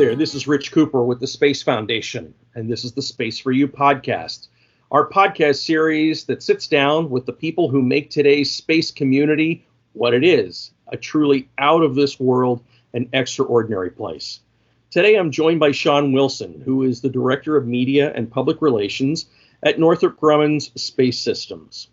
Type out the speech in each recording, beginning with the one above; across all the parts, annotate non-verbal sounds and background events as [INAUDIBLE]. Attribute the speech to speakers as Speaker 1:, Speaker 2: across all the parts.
Speaker 1: there, this is Rich Cooper with the Space Foundation, and this is the Space for You podcast, our podcast series that sits down with the people who make today's space community what it is a truly out of this world and extraordinary place. Today, I'm joined by Sean Wilson, who is the Director of Media and Public Relations at Northrop Grumman's Space Systems.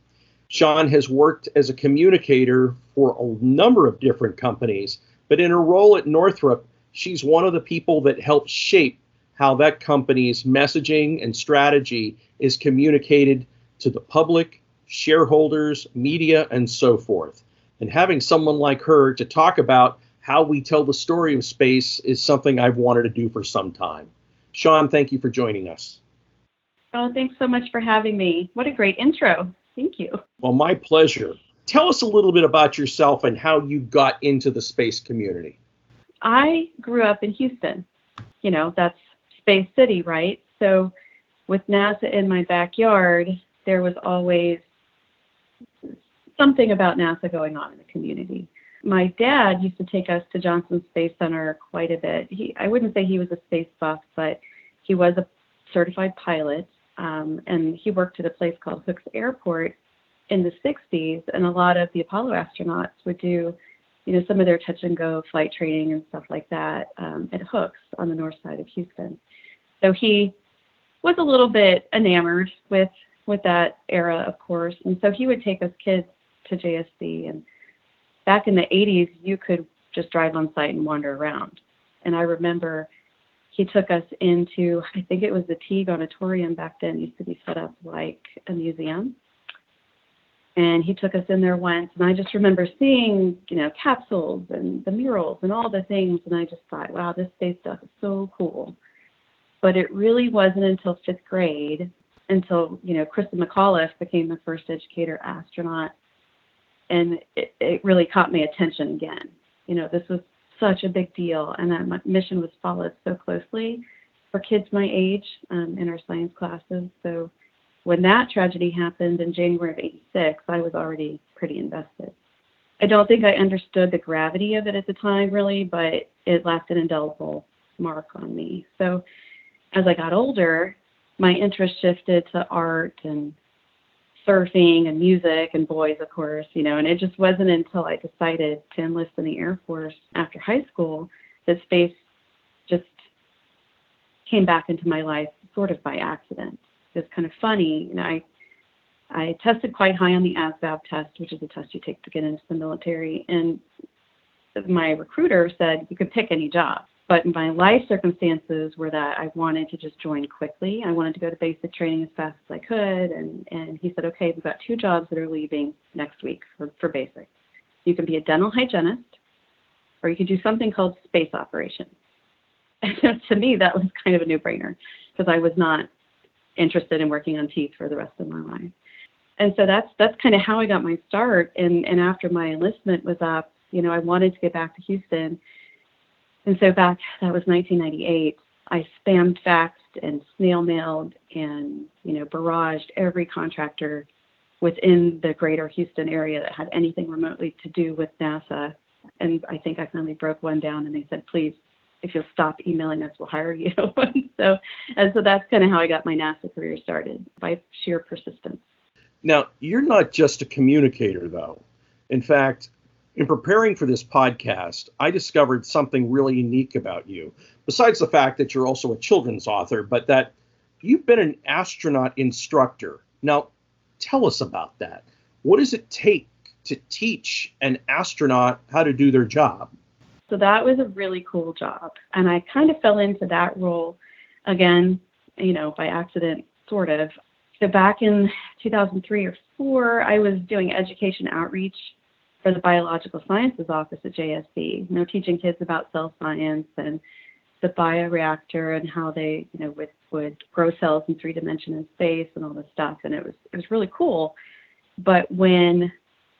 Speaker 1: Sean has worked as a communicator for a number of different companies, but in her role at Northrop, she's one of the people that helps shape how that company's messaging and strategy is communicated to the public, shareholders, media, and so forth. And having someone like her to talk about how we tell the story of space is something I've wanted to do for some time. Sean, thank you for joining us.
Speaker 2: Oh, thanks so much for having me. What a great intro. Thank you.
Speaker 1: Well, my pleasure. Tell us a little bit about yourself and how you got into the space community.
Speaker 2: I grew up in Houston. You know, that's Space City, right? So with NASA in my backyard, there was always something about NASA going on in the community. My dad used to take us to Johnson Space Center quite a bit. He, I wouldn't say he was a space buff, but he was a certified pilot, um, and he worked at a place called Hooks Airport in the 60s, and a lot of the Apollo astronauts would do you know, some of their touch and go flight training and stuff like that um, at Hooks on the north side of Houston. So he was a little bit enamored with with that era, of course, and so he would take us kids to JSC. And back in the 80s, you could just drive on site and wander around. And I remember he took us into, I think it was the Teague Auditorium back then, used to be set up like a museum and he took us in there once and i just remember seeing you know capsules and the murals and all the things and i just thought wow this space stuff is so cool. But it really wasn't until fifth grade until you know kristen mcauliffe became the first educator astronaut and it, it really caught my attention again. You know this was such a big deal and that mission was followed so closely for kids my age um, in our science classes. So when that tragedy happened in January of 86, I was already pretty invested. I don't think I understood the gravity of it at the time, really, but it left an indelible mark on me. So as I got older, my interest shifted to art and surfing and music and boys, of course, you know, and it just wasn't until I decided to enlist in the Air Force after high school that space just came back into my life sort of by accident is kind of funny. I I tested quite high on the ASVAB test, which is a test you take to get into the military, and my recruiter said you could pick any job. But my life circumstances were that I wanted to just join quickly. I wanted to go to basic training as fast as I could, and and he said, okay, we've got two jobs that are leaving next week for for basic. You can be a dental hygienist, or you could do something called space operations. [LAUGHS] And to me, that was kind of a no-brainer because I was not interested in working on teeth for the rest of my life. And so that's that's kind of how I got my start. And and after my enlistment was up, you know, I wanted to get back to Houston. And so back that was 1998. I spammed, faxed, and snail mailed, and you know, barraged every contractor within the greater Houston area that had anything remotely to do with NASA. And I think I finally broke one down, and they said, "Please if you'll stop emailing us, we'll hire you. [LAUGHS] so, and so that's kind of how I got my NASA career started by sheer persistence.
Speaker 1: Now, you're not just a communicator, though. In fact, in preparing for this podcast, I discovered something really unique about you, besides the fact that you're also a children's author, but that you've been an astronaut instructor. Now, tell us about that. What does it take to teach an astronaut how to do their job?
Speaker 2: So that was a really cool job. And I kind of fell into that role again, you know, by accident, sort of. So back in 2003 or four, I was doing education outreach for the biological sciences office at JSC, you know, teaching kids about cell science and the bioreactor and how they, you know, would, would grow cells in three dimension in space and all this stuff. And it was it was really cool. But when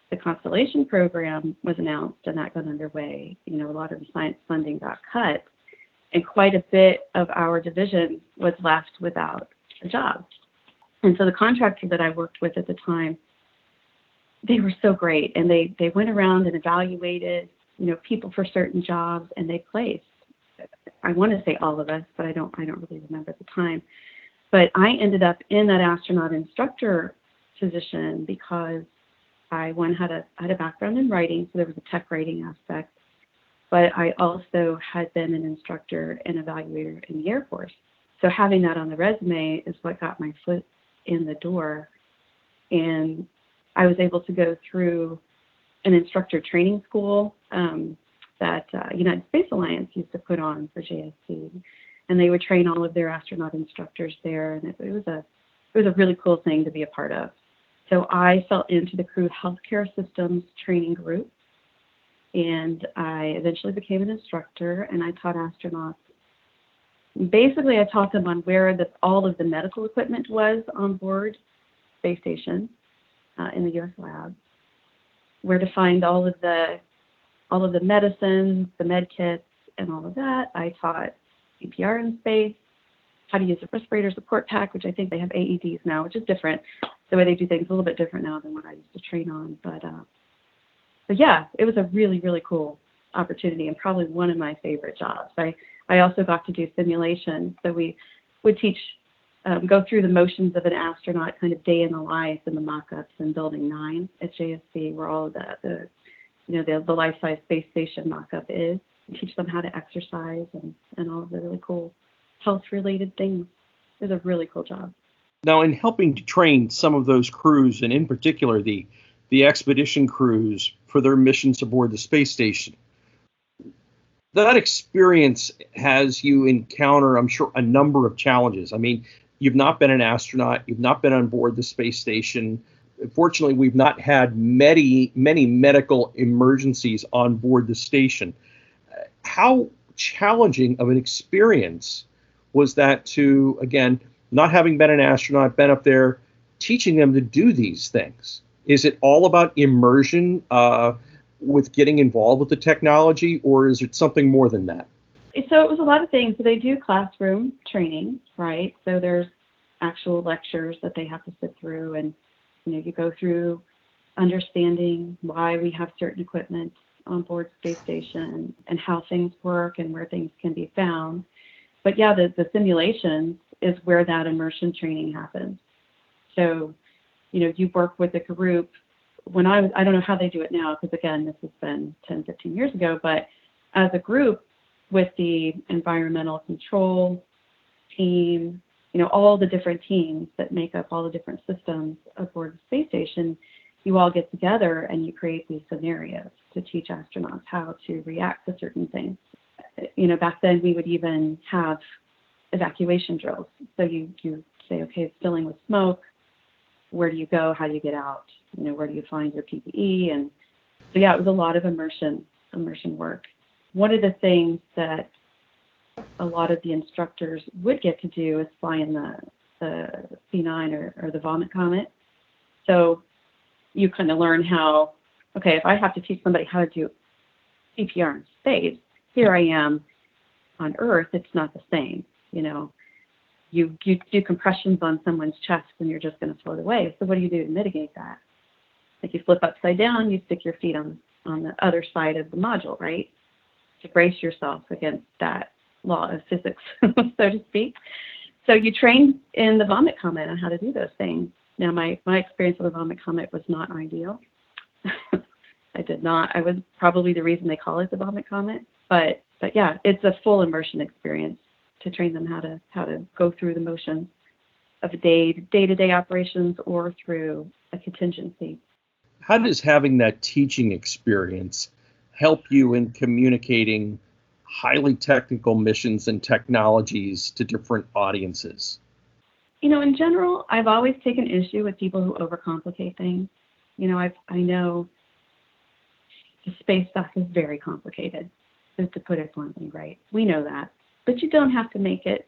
Speaker 2: the Constellation program was announced and that got underway, you know, a lot of the science funding got cut, and quite a bit of our division was left without a job. And so the contractor that I worked with at the time, they were so great, and they they went around and evaluated, you know, people for certain jobs, and they placed I want to say all of us, but I don't I don't really remember the time. But I ended up in that astronaut instructor position because I one had a had a background in writing, so there was a tech writing aspect, but I also had been an instructor and evaluator in the Air Force. So having that on the resume is what got my foot in the door, and I was able to go through an instructor training school um, that uh, United Space Alliance used to put on for JSC, and they would train all of their astronaut instructors there, and it, it was a it was a really cool thing to be a part of. So I fell into the crew healthcare systems training group, and I eventually became an instructor, and I taught astronauts. Basically, I taught them on where the, all of the medical equipment was on board space station uh, in the U.S. lab, where to find all of the all of the medicines, the med kits, and all of that. I taught CPR in space, how to use a respirator support pack, which I think they have AEDs now, which is different. The way they do things a little bit different now than what I used to train on. But uh, but yeah, it was a really really cool opportunity and probably one of my favorite jobs. I I also got to do simulation, so we would teach. Um, go through the motions of an astronaut kind of day in the life in the mock-ups in building nine at JSC where all of the, the you know the, the life-size space station mock-up is and teach them how to exercise and, and all of the really cool health related things. it was a really cool job.
Speaker 1: Now, in helping to train some of those crews, and in particular the the expedition crews for their missions aboard the space station, that experience has you encounter, I'm sure, a number of challenges. I mean, you've not been an astronaut, you've not been on board the space station. Fortunately, we've not had many many medical emergencies on board the station. How challenging of an experience was that to again not having been an astronaut been up there teaching them to do these things. Is it all about immersion uh, with getting involved with the technology or is it something more than that?
Speaker 2: So it was a lot of things. So they do classroom training right? So there's actual lectures that they have to sit through and you know you go through understanding why we have certain equipment on board space station and how things work and where things can be found. But yeah, the, the simulations is where that immersion training happens. So, you know, you work with a group. When I was, I don't know how they do it now, because again, this has been 10, 15 years ago, but as a group with the environmental control team, you know, all the different teams that make up all the different systems aboard the space station, you all get together and you create these scenarios to teach astronauts how to react to certain things you know, back then we would even have evacuation drills. So you, you say, okay, it's filling with smoke. Where do you go? How do you get out? You know, where do you find your PPE? And so yeah, it was a lot of immersion, immersion work. One of the things that a lot of the instructors would get to do is fly in the, the C9 or, or the Vomit Comet. So you kind of learn how, okay, if I have to teach somebody how to do CPR in space, here I am on Earth, it's not the same. You know, you you do compressions on someone's chest and you're just going to float away. So what do you do to mitigate that? Like you flip upside down, you stick your feet on on the other side of the module, right? To brace yourself against that law of physics, [LAUGHS] so to speak. So you train in the vomit comet on how to do those things. Now my my experience with the vomit comet was not ideal. [LAUGHS] I did not. I was probably the reason they call it the vomit comet but but yeah, it's a full immersion experience to train them how to how to go through the motions of day day to day operations or through a contingency.
Speaker 1: How does having that teaching experience help you in communicating highly technical missions and technologies to different audiences?
Speaker 2: You know, in general, I've always taken issue with people who overcomplicate things. You know, I've I know the space stuff is very complicated just to put it bluntly, right? We know that. But you don't have to make it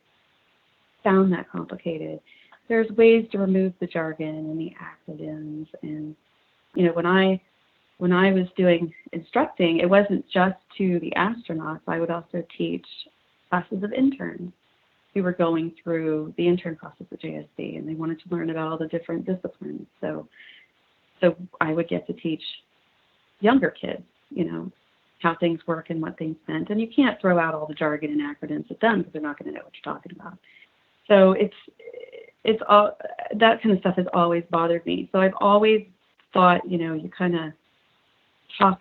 Speaker 2: sound that complicated. There's ways to remove the jargon and the acronyms and you know, when I when I was doing instructing, it wasn't just to the astronauts. I would also teach classes of interns who were going through the intern process at JSC and they wanted to learn about all the different disciplines. So so I would get to teach younger kids, you know, how things work and what things meant. And you can't throw out all the jargon and acronyms at them because they're not going to know what you're talking about. So it's it's all that kind of stuff has always bothered me. So I've always thought, you know, you kind of talk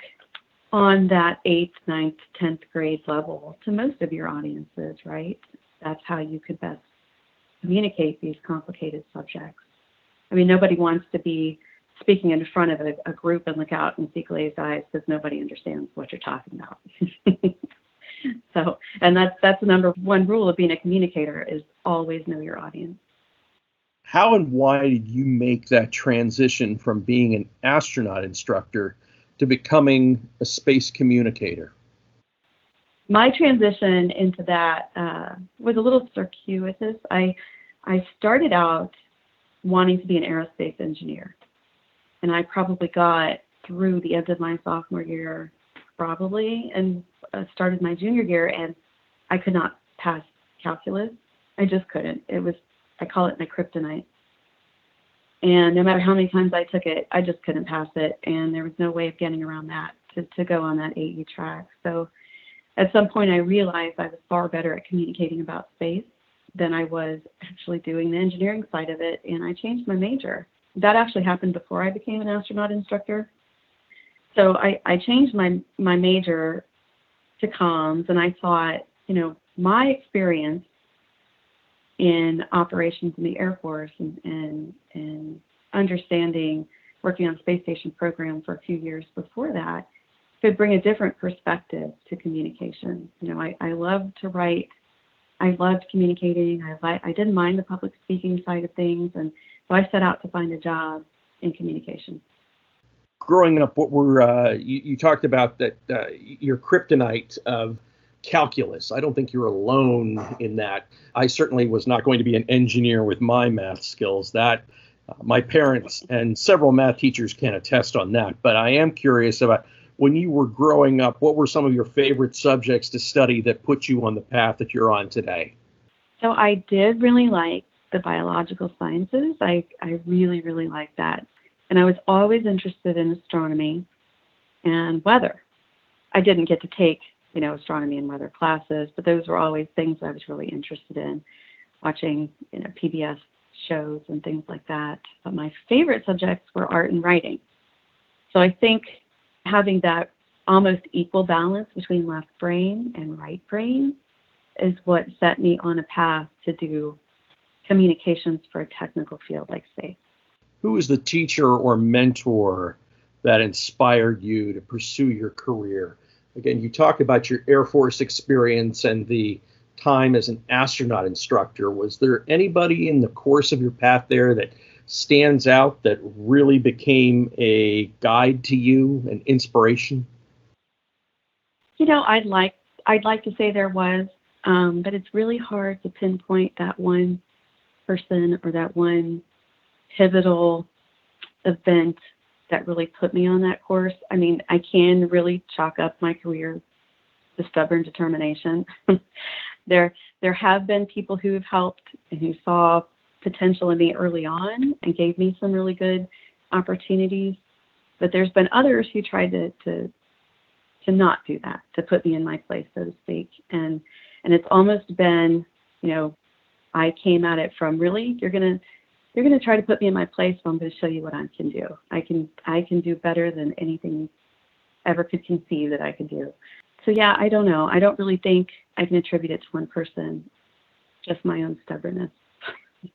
Speaker 2: on that eighth, ninth, tenth grade level to most of your audiences, right? That's how you could best communicate these complicated subjects. I mean, nobody wants to be speaking in front of a, a group and look out and see glazed eyes because nobody understands what you're talking about. [LAUGHS] so, and that's that's the number one rule of being a communicator is always know your audience.
Speaker 1: How and why did you make that transition from being an astronaut instructor to becoming a space communicator?
Speaker 2: My transition into that uh, was a little circuitous. I I started out wanting to be an aerospace engineer and I probably got through the end of my sophomore year, probably, and uh, started my junior year, and I could not pass calculus. I just couldn't. It was, I call it my kryptonite. And no matter how many times I took it, I just couldn't pass it, and there was no way of getting around that to, to go on that AE track. So at some point, I realized I was far better at communicating about space than I was actually doing the engineering side of it, and I changed my major that actually happened before I became an astronaut instructor. So I, I changed my, my major to comms and I thought, you know, my experience in operations in the Air Force and, and, and understanding working on space station program for a few years before that could bring a different perspective to communication. You know, I, I love to write. I loved communicating. I, I didn't mind the public speaking side of things. And so I set out to find a job in communication.
Speaker 1: Growing up, what were uh, you, you, talked about that uh, your kryptonite of calculus. I don't think you're alone in that. I certainly was not going to be an engineer with my math skills. That uh, my parents and several math teachers can attest on that. But I am curious about when you were growing up, what were some of your favorite subjects to study that put you on the path that you're on today?
Speaker 2: So I did really like the biological sciences. I, I really, really like that. And I was always interested in astronomy and weather. I didn't get to take, you know, astronomy and weather classes, but those were always things I was really interested in, watching, you know, PBS shows and things like that. But my favorite subjects were art and writing. So I think having that almost equal balance between left brain and right brain is what set me on a path to do communications for a technical field like space.
Speaker 1: Who was the teacher or mentor that inspired you to pursue your career? Again, you talk about your Air Force experience and the time as an astronaut instructor. Was there anybody in the course of your path there that stands out that really became a guide to you, an inspiration?
Speaker 2: You know, I'd like I'd like to say there was, um, but it's really hard to pinpoint that one person or that one pivotal event that really put me on that course. I mean, I can really chalk up my career to stubborn determination. [LAUGHS] there there have been people who have helped and who saw potential in me early on and gave me some really good opportunities. But there's been others who tried to to to not do that, to put me in my place, so to speak. And and it's almost been, you know, I came at it from really you're gonna you're gonna try to put me in my place, but I'm gonna show you what I can do. I can I can do better than anything ever could conceive that I could do. So yeah, I don't know. I don't really think I can attribute it to one person, just my own stubbornness. [LAUGHS]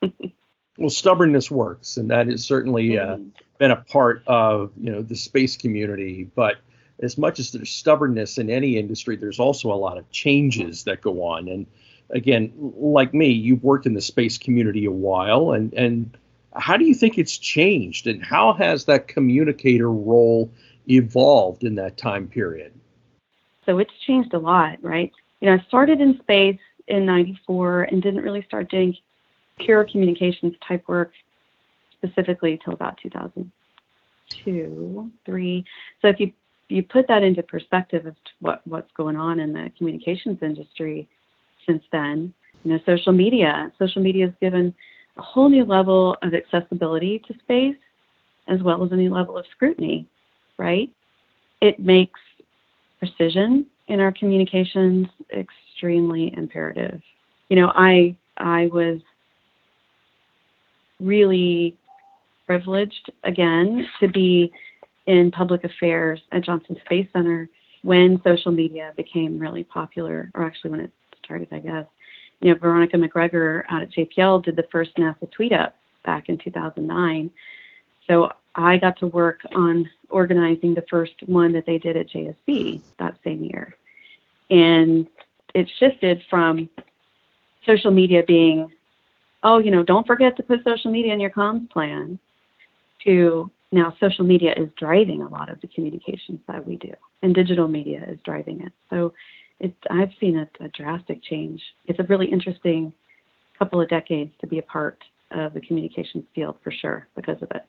Speaker 1: well, stubbornness works, and that has certainly uh, mm-hmm. been a part of you know the space community. But as much as there's stubbornness in any industry, there's also a lot of changes that go on, and again, like me, you've worked in the space community a while, and and how do you think it's changed, and how has that communicator role evolved in that time period?
Speaker 2: So it's changed a lot, right? You know, I started in space in '94 and didn't really start doing pure communications type work specifically till about 2002, three. So if you you put that into perspective of what what's going on in the communications industry, since then. You know, social media. Social media has given a whole new level of accessibility to space, as well as a new level of scrutiny. Right? It makes precision in our communications extremely imperative. You know, I I was really privileged again to be in public affairs at Johnson Space Center when social media became really popular, or actually when it started, I guess. You know, Veronica McGregor out at JPL did the first NASA tweet up back in 2009. So I got to work on organizing the first one that they did at JSC that same year. And it shifted from social media being, oh, you know, don't forget to put social media in your comms plan, to now social media is driving a lot of the communications that we do, and digital media is driving it. So it, I've seen a, a drastic change. It's a really interesting couple of decades to be a part of the communications field for sure because of it.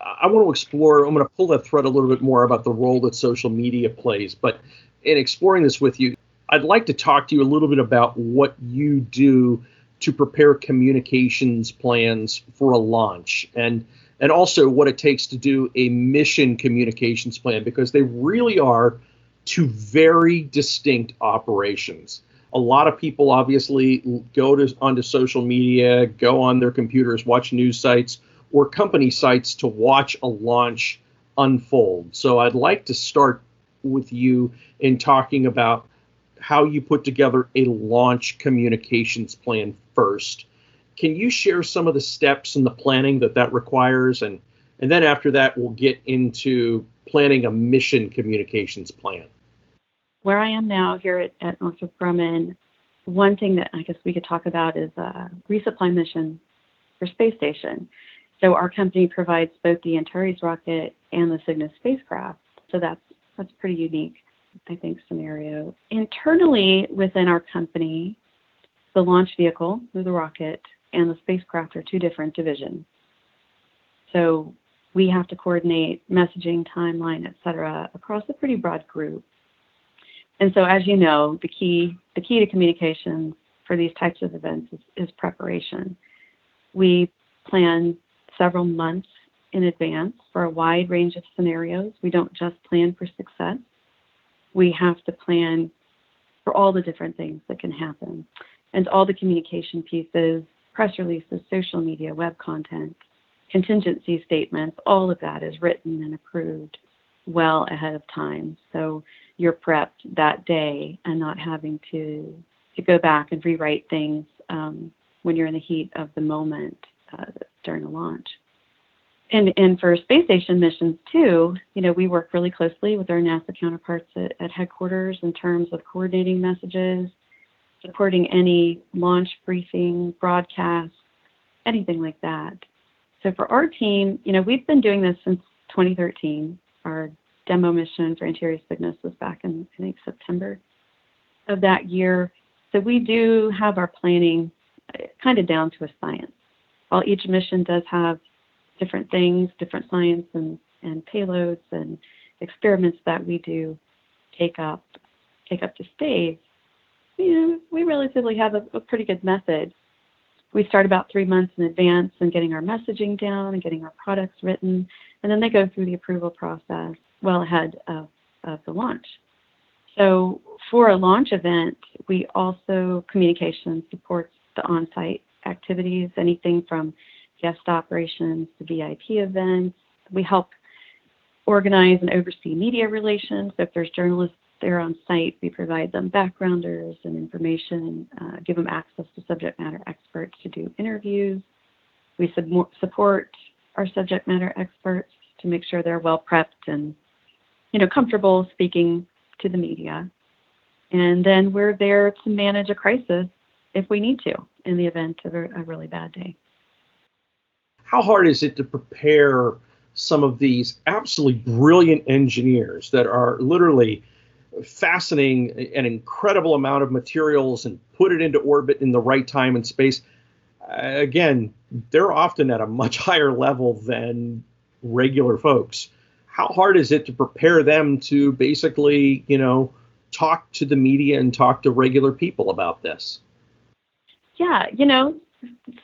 Speaker 1: I want to explore, I'm going to pull that thread a little bit more about the role that social media plays. But in exploring this with you, I'd like to talk to you a little bit about what you do to prepare communications plans for a launch and and also what it takes to do a mission communications plan because they really are two very distinct operations. A lot of people obviously go to onto social media, go on their computers, watch news sites or company sites to watch a launch unfold. So I'd like to start with you in talking about how you put together a launch communications plan first. Can you share some of the steps and the planning that that requires and and then after that we'll get into planning a mission communications plan.
Speaker 2: Where I am now here at, at Northrop Grumman, one thing that I guess we could talk about is a resupply mission for space station. So our company provides both the Antares rocket and the Cygnus spacecraft. So that's that's pretty unique, I think, scenario. Internally within our company, the launch vehicle, the rocket, and the spacecraft are two different divisions. So we have to coordinate messaging, timeline, et cetera, across a pretty broad group. And so, as you know, the key the key to communications for these types of events is, is preparation. We plan several months in advance for a wide range of scenarios. We don't just plan for success. We have to plan for all the different things that can happen and all the communication pieces, press releases, social media, web content, contingency statements, all of that is written and approved well ahead of time. So you're prepped that day and not having to to go back and rewrite things um, when you're in the heat of the moment uh, during a launch. And, and for space station missions too, you know, we work really closely with our NASA counterparts at, at headquarters in terms of coordinating messages, supporting any launch briefing, broadcast, anything like that. So for our team, you know, we've been doing this since 2013. Our demo mission for Antares Cygnus was back in, I think, September of that year. So we do have our planning uh, kind of down to a science. While each mission does have different things, different science and, and payloads and experiments that we do take up take up to space, you know, we relatively have a, a pretty good method. We start about three months in advance and getting our messaging down and getting our products written, and then they go through the approval process well ahead of, of the launch. So for a launch event, we also communication supports the on-site activities, anything from guest operations to VIP events. We help organize and oversee media relations. So if there's journalists there on site, we provide them backgrounders and information, uh, give them access to subject matter experts to do interviews. We sub- support our subject matter experts to make sure they're well prepped and you know comfortable speaking to the media. And then we're there to manage a crisis if we need to in the event of a, a really bad day
Speaker 1: how hard is it to prepare some of these absolutely brilliant engineers that are literally fastening an incredible amount of materials and put it into orbit in the right time and space? Uh, again, they're often at a much [LAUGHS] higher level than regular folks. How hard is it to prepare them to basically, you know, talk to the media and talk to regular people about this?
Speaker 2: Yeah, you know,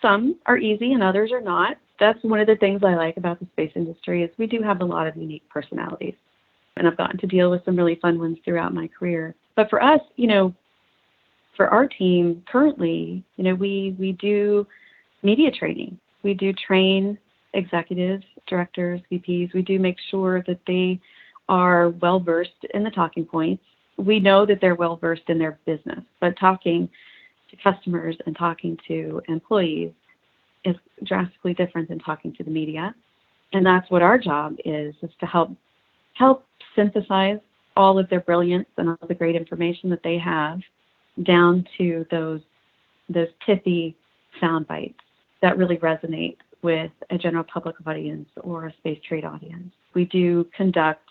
Speaker 2: some are easy and others are not that's one of the things I like about the space industry is we do have a lot of unique personalities. And I've gotten to deal with some really fun ones throughout my career. But for us, you know, for our team currently, you know, we we do media training. We do train executives, directors, VPs. We do make sure that they are well versed in the talking points. We know that they're well versed in their business, but talking to customers and talking to employees is drastically different than talking to the media. And that's what our job is, is to help help synthesize all of their brilliance and all the great information that they have down to those those pithy sound bites that really resonate with a general public audience or a space trade audience. We do conduct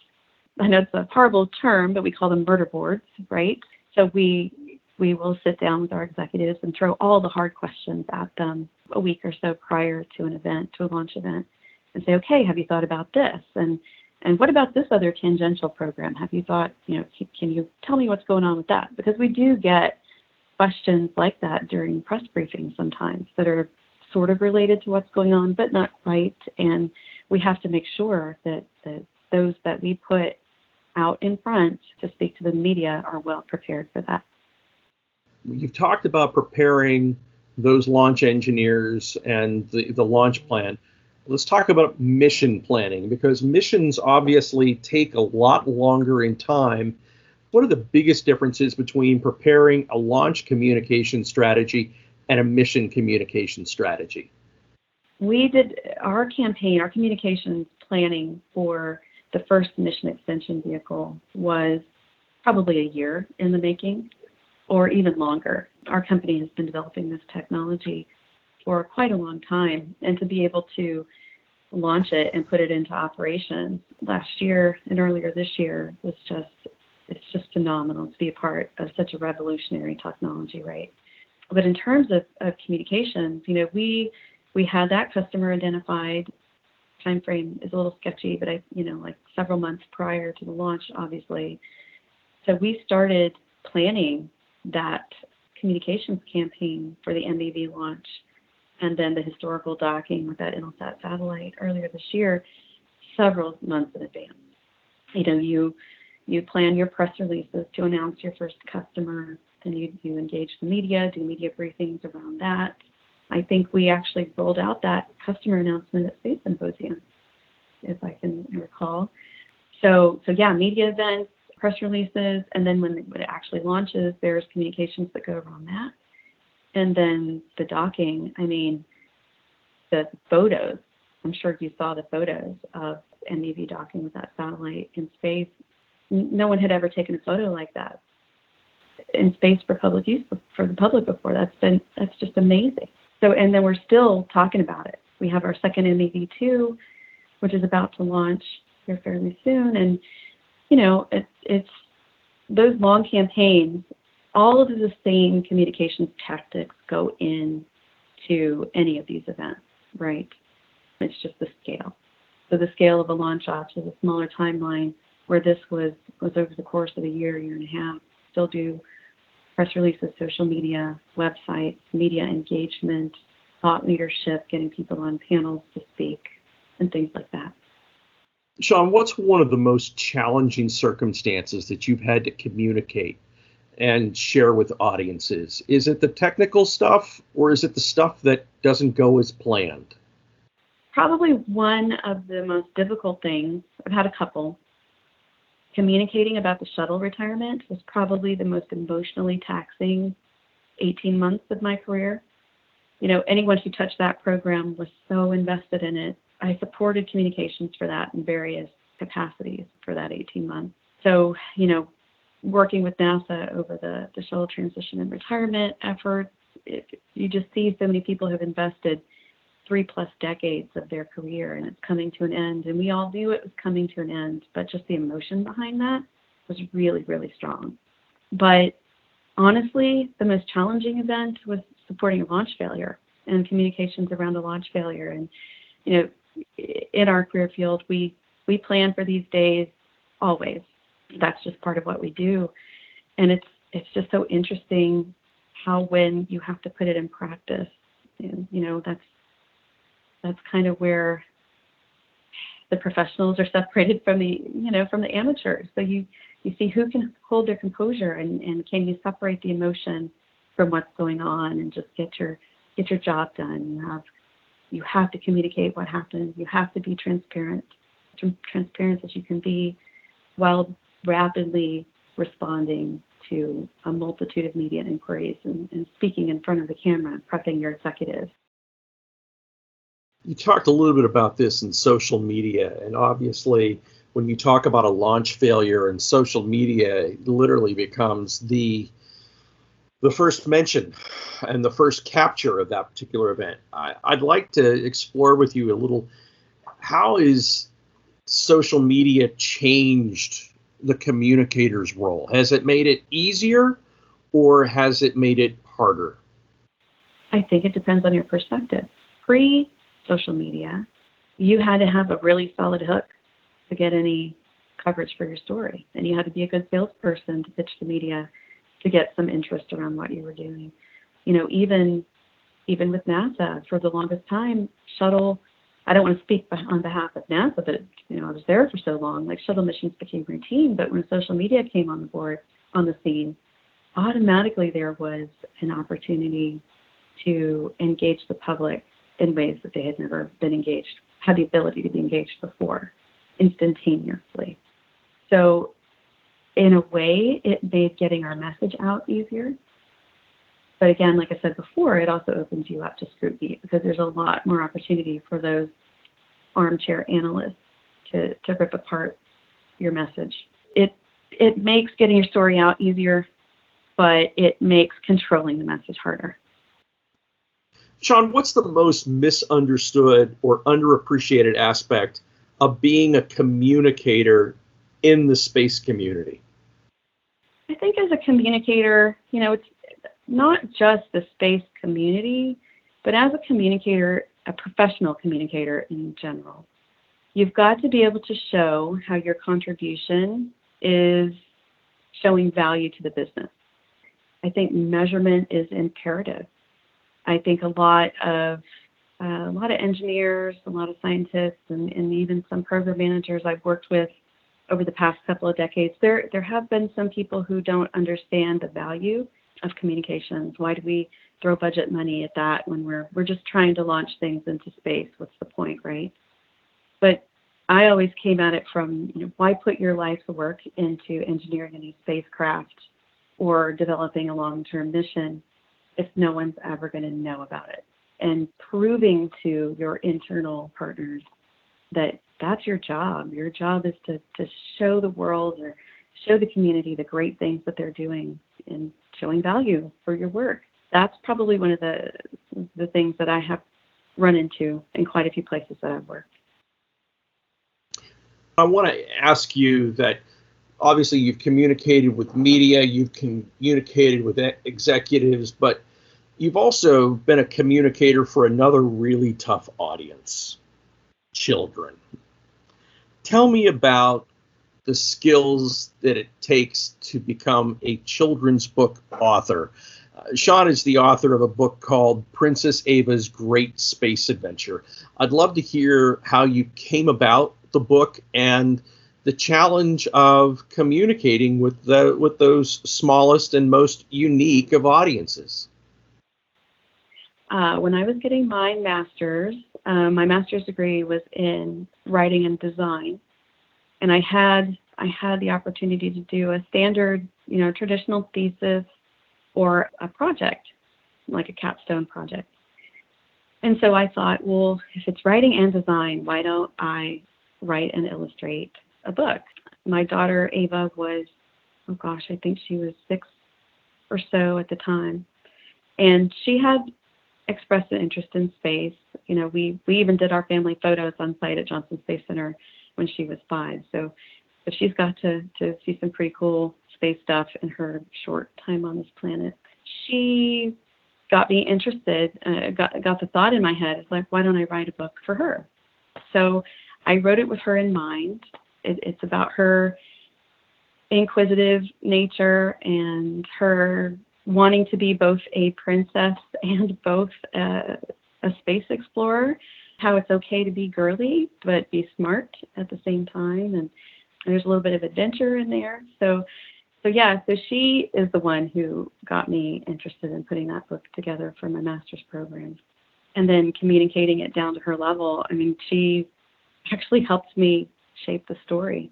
Speaker 2: I know it's a horrible term, but we call them murder boards, right? So we we will sit down with our executives and throw all the hard questions at them a week or so prior to an event, to a launch event, and say, okay, have you thought about this? And and what about this other tangential program? Have you thought, you know, can you tell me what's going on with that? Because we do get questions like that during press briefings sometimes that are sort of related to what's going on, but not quite. And we have to make sure that, that those that we put out in front to speak to the media are well prepared for that.
Speaker 1: You've talked about preparing those launch engineers and the, the launch plan. Let's talk about mission planning because missions obviously take a lot longer in time. What are the biggest differences between preparing a launch communication strategy and a mission communication strategy?
Speaker 2: We did our campaign, our communications planning for the first mission extension vehicle was probably a year in the making or even longer. Our company has been developing this technology for quite a long time, and to be able to launch it and put it into operation last year and earlier this year was just it's just phenomenal to be a part of such a revolutionary technology, right? But in terms of, of communications, you know, we we had that customer identified. Time frame is a little sketchy, but I, you know, like several months prior to the launch, obviously. So we started planning that communications campaign for the MEV launch and then the historical docking with that Intelsat satellite earlier this year, several months in advance. You know, you you plan your press releases to announce your first customer, then you, you engage the media, do media briefings around that. I think we actually rolled out that customer announcement at Space Symposium, if I can recall. So so yeah, media events, press releases, and then when, when it actually launches, there's communications that go around that. And then the docking, I mean, the photos, I'm sure you saw the photos of MEV docking with that satellite in space. No one had ever taken a photo like that in space for public use for the public before. That's been that's just amazing. So and then we're still talking about it. We have our second MEV2, which is about to launch here fairly soon, and you know, it's it's those long campaigns. All of the same communications tactics go into any of these events, right? It's just the scale. So the scale of a launch off is a smaller timeline, where this was was over the course of a year, year and a half. Still do press releases, social media, websites, media engagement, thought leadership, getting people on panels to speak, and things like that.
Speaker 1: Sean, what's one of the most challenging circumstances that you've had to communicate and share with audiences? Is it the technical stuff or is it the stuff that doesn't go as planned?
Speaker 2: Probably one of the most difficult things, I've had a couple. Communicating about the shuttle retirement was probably the most emotionally taxing 18 months of my career. You know, anyone who touched that program was so invested in it I supported communications for that in various capacities for that 18 months. So, you know, working with NASA over the, the shuttle transition and retirement efforts, it, you just see so many people who have invested three plus decades of their career and it's coming to an end. And we all knew it was coming to an end, but just the emotion behind that was really, really strong. But honestly, the most challenging event was supporting a launch failure and communications around a launch failure. And, you know, in our career field, we we plan for these days always. That's just part of what we do, and it's it's just so interesting how when you have to put it in practice, and, you know that's that's kind of where the professionals are separated from the you know from the amateurs. So you you see who can hold their composure and, and can you separate the emotion from what's going on and just get your get your job done. You have you have to communicate what happened. You have to be transparent, transparent as you can be, while rapidly responding to a multitude of media inquiries and, and speaking in front of the camera and prepping your executives.
Speaker 1: You talked a little bit about this in social media, and obviously, when you talk about a launch failure in social media, it literally becomes the the first mention and the first capture of that particular event. I, would like to explore with you a little how is social media changed the communicator's role? Has it made it easier or has it made it harder?
Speaker 2: I think it depends on your perspective. Pre social media, you had to have a really solid hook to get any coverage for your story, and you had to be a good salesperson to pitch the media to get some interest around what you were doing. You know, even even with NASA, for the longest time, shuttle. I don't want to speak on behalf of NASA, but you know, I was there for so long. Like shuttle missions became routine, but when social media came on the board on the scene, automatically there was an opportunity to engage the public in ways that they had never been engaged, had the ability to be engaged before, instantaneously. So in a way, it made getting our message out easier. But again, like I said before, it also opens you up to scrutiny because there's a lot more opportunity for those armchair analysts to, to rip apart your message. It it makes getting your story out easier, but it makes controlling the message harder.
Speaker 1: Sean, what's the most misunderstood or underappreciated aspect of being a communicator in the space community?
Speaker 2: I think as a communicator, you know, it's not just the space community, but as a communicator, a professional communicator in general, you've got to be able to show how your contribution is showing value to the business. I think measurement is imperative. I think a lot of uh, a lot of engineers, a lot of scientists, and, and even some program managers I've worked with over the past couple of decades, there there have been some people who don't understand the value of communications. Why do we throw budget money at that when we're we're just trying to launch things into space? What's the point, right? But I always came at it from you know, why put your life's work into engineering a new spacecraft or developing a long-term mission if no one's ever going to know about it? And proving to your internal partners that that's your job. Your job is to, to show the world or show the community the great things that they're doing and showing value for your work. That's probably one of the the things that I have run into in quite a few places that I've worked.
Speaker 1: I want to ask you that obviously you've communicated with media, you've communicated with executives, but you've also been a communicator for another really tough audience children. Tell me about the skills that it takes to become a children's book author. Uh, Sean is the author of a book called Princess Ava's Great Space Adventure. I'd love to hear how you came about the book and the challenge of communicating with the with those smallest and most unique of audiences.
Speaker 2: Uh, when I was getting my master's, um, my master's degree was in writing and design, and I had I had the opportunity to do a standard, you know, traditional thesis or a project, like a capstone project. And so I thought, well, if it's writing and design, why don't I write and illustrate a book? My daughter Ava was, oh gosh, I think she was six or so at the time, and she had expressed an interest in space. You know, we we even did our family photos on site at Johnson Space Center when she was five. So, but she's got to to see some pretty cool space stuff in her short time on this planet. She got me interested. Uh, got got the thought in my head. It's like, why don't I write a book for her? So I wrote it with her in mind. It, it's about her inquisitive nature and her wanting to be both a princess and both a, a space explorer. How it's okay to be girly but be smart at the same time and there's a little bit of adventure in there so so yeah so she is the one who got me interested in putting that book together for my master's program and then communicating it down to her level i mean she actually helped me shape the story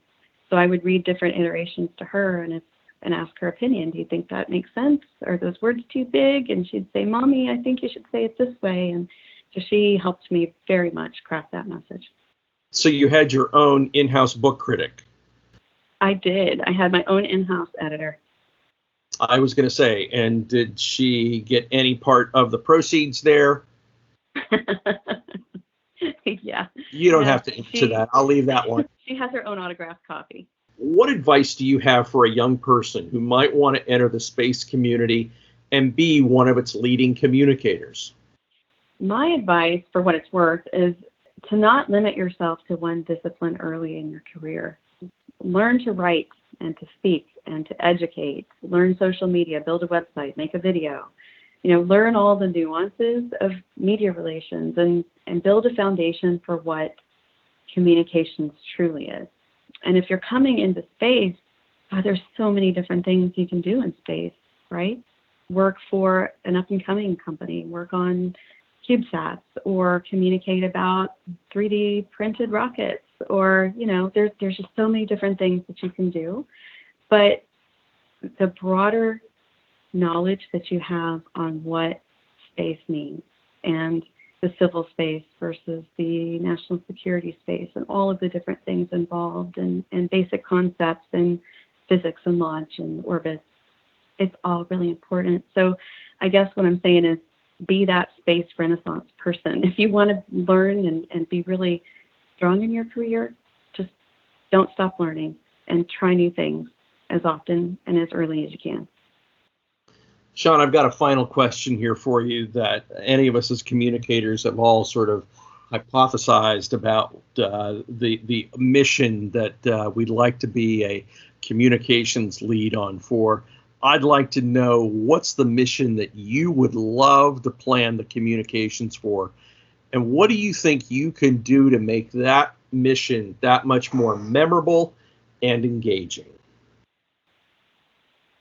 Speaker 2: so i would read different iterations to her and if and ask her opinion. Do you think that makes sense? Are those words too big? And she'd say, Mommy, I think you should say it this way. And so she helped me very much craft that message.
Speaker 1: So you had your own in house book critic?
Speaker 2: I did. I had my own in house editor.
Speaker 1: I was going to say, and did she get any part of the proceeds there? [LAUGHS]
Speaker 2: yeah.
Speaker 1: You don't yeah, have to answer that. I'll leave that one. [LAUGHS]
Speaker 2: She has her own autographed copy.
Speaker 1: What advice do you have for a young person who might want to enter the space community and be one of its leading communicators?
Speaker 2: My advice, for what it's worth, is to not limit yourself to one discipline early in your career. Learn to write and to speak and to educate. Learn social media, build a website, make a video. You know, learn all the nuances of media relations and, and build a foundation for what communications truly is. And if you're coming into space, oh, there's so many different things you can do in space, right? Work for an up and coming company, work on CubeSats or communicate about 3D printed rockets or, you know, there's, there's just so many different things that you can do. But the broader knowledge that you have on what space means and the civil space versus the national security space and all of the different things involved and, and basic concepts in physics and launch and orbits. It's all really important. So I guess what I'm saying is be that space renaissance person. If you want to learn and, and be really strong in your career, just don't stop learning and try new things as often and as early as you can.
Speaker 1: Sean, I've got a final question here for you that any of us as communicators have all sort of hypothesized about uh, the the mission that uh, we'd like to be a communications lead on for. I'd like to know what's the mission that you would love to plan the communications for, and what do you think you can do to make that mission that much more memorable and engaging?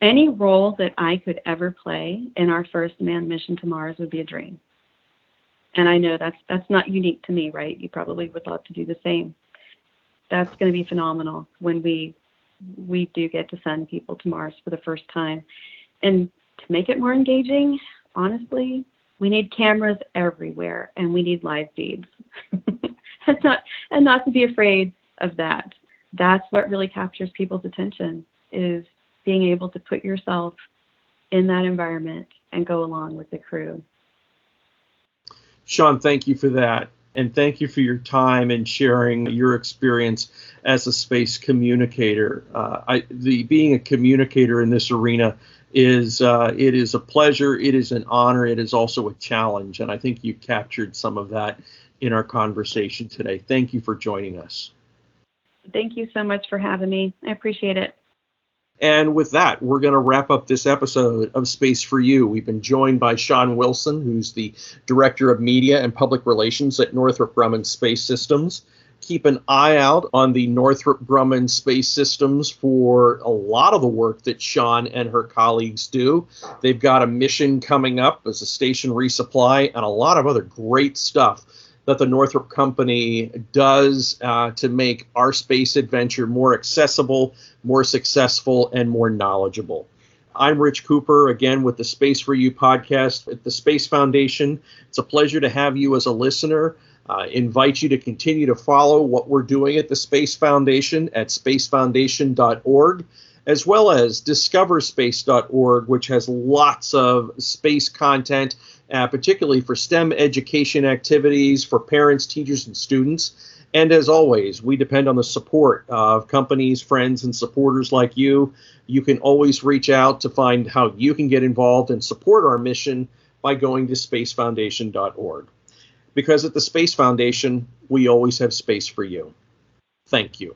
Speaker 2: Any role that I could ever play in our first manned mission to Mars would be a dream. And I know that's that's not unique to me, right? You probably would love to do the same. That's going to be phenomenal when we we do get to send people to Mars for the first time. And to make it more engaging, honestly, we need cameras everywhere and we need live feeds. [LAUGHS] and not and not to be afraid of that. That's what really captures people's attention is being able to put yourself in that environment and go along with the crew.
Speaker 1: Sean, thank you for that and thank you for your time and sharing your experience as a space communicator. Uh, I, the being a communicator in this arena is uh, it is a pleasure, it is an honor, it is also a challenge, and I think you captured some of that in our conversation today. Thank you for joining us.
Speaker 2: Thank you so much for having me. I appreciate it.
Speaker 1: And with that, we're going to wrap up this episode of Space for You. We've been joined by Sean Wilson, who's the Director of Media and Public Relations at Northrop Grumman Space Systems. Keep an eye out on the Northrop Grumman Space Systems for a lot of the work that Sean and her colleagues do. They've got a mission coming up as a station resupply and a lot of other great stuff that the Northrop Company does uh, to make our space adventure more accessible, more successful, and more knowledgeable. I'm Rich Cooper, again with the Space for You podcast at the Space Foundation. It's a pleasure to have you as a listener. Uh, invite you to continue to follow what we're doing at the Space Foundation at spacefoundation.org, as well as discoverspace.org, which has lots of space content uh, particularly for STEM education activities for parents, teachers, and students. And as always, we depend on the support of companies, friends, and supporters like you. You can always reach out to find how you can get involved and support our mission by going to spacefoundation.org. Because at the Space Foundation, we always have space for you. Thank you.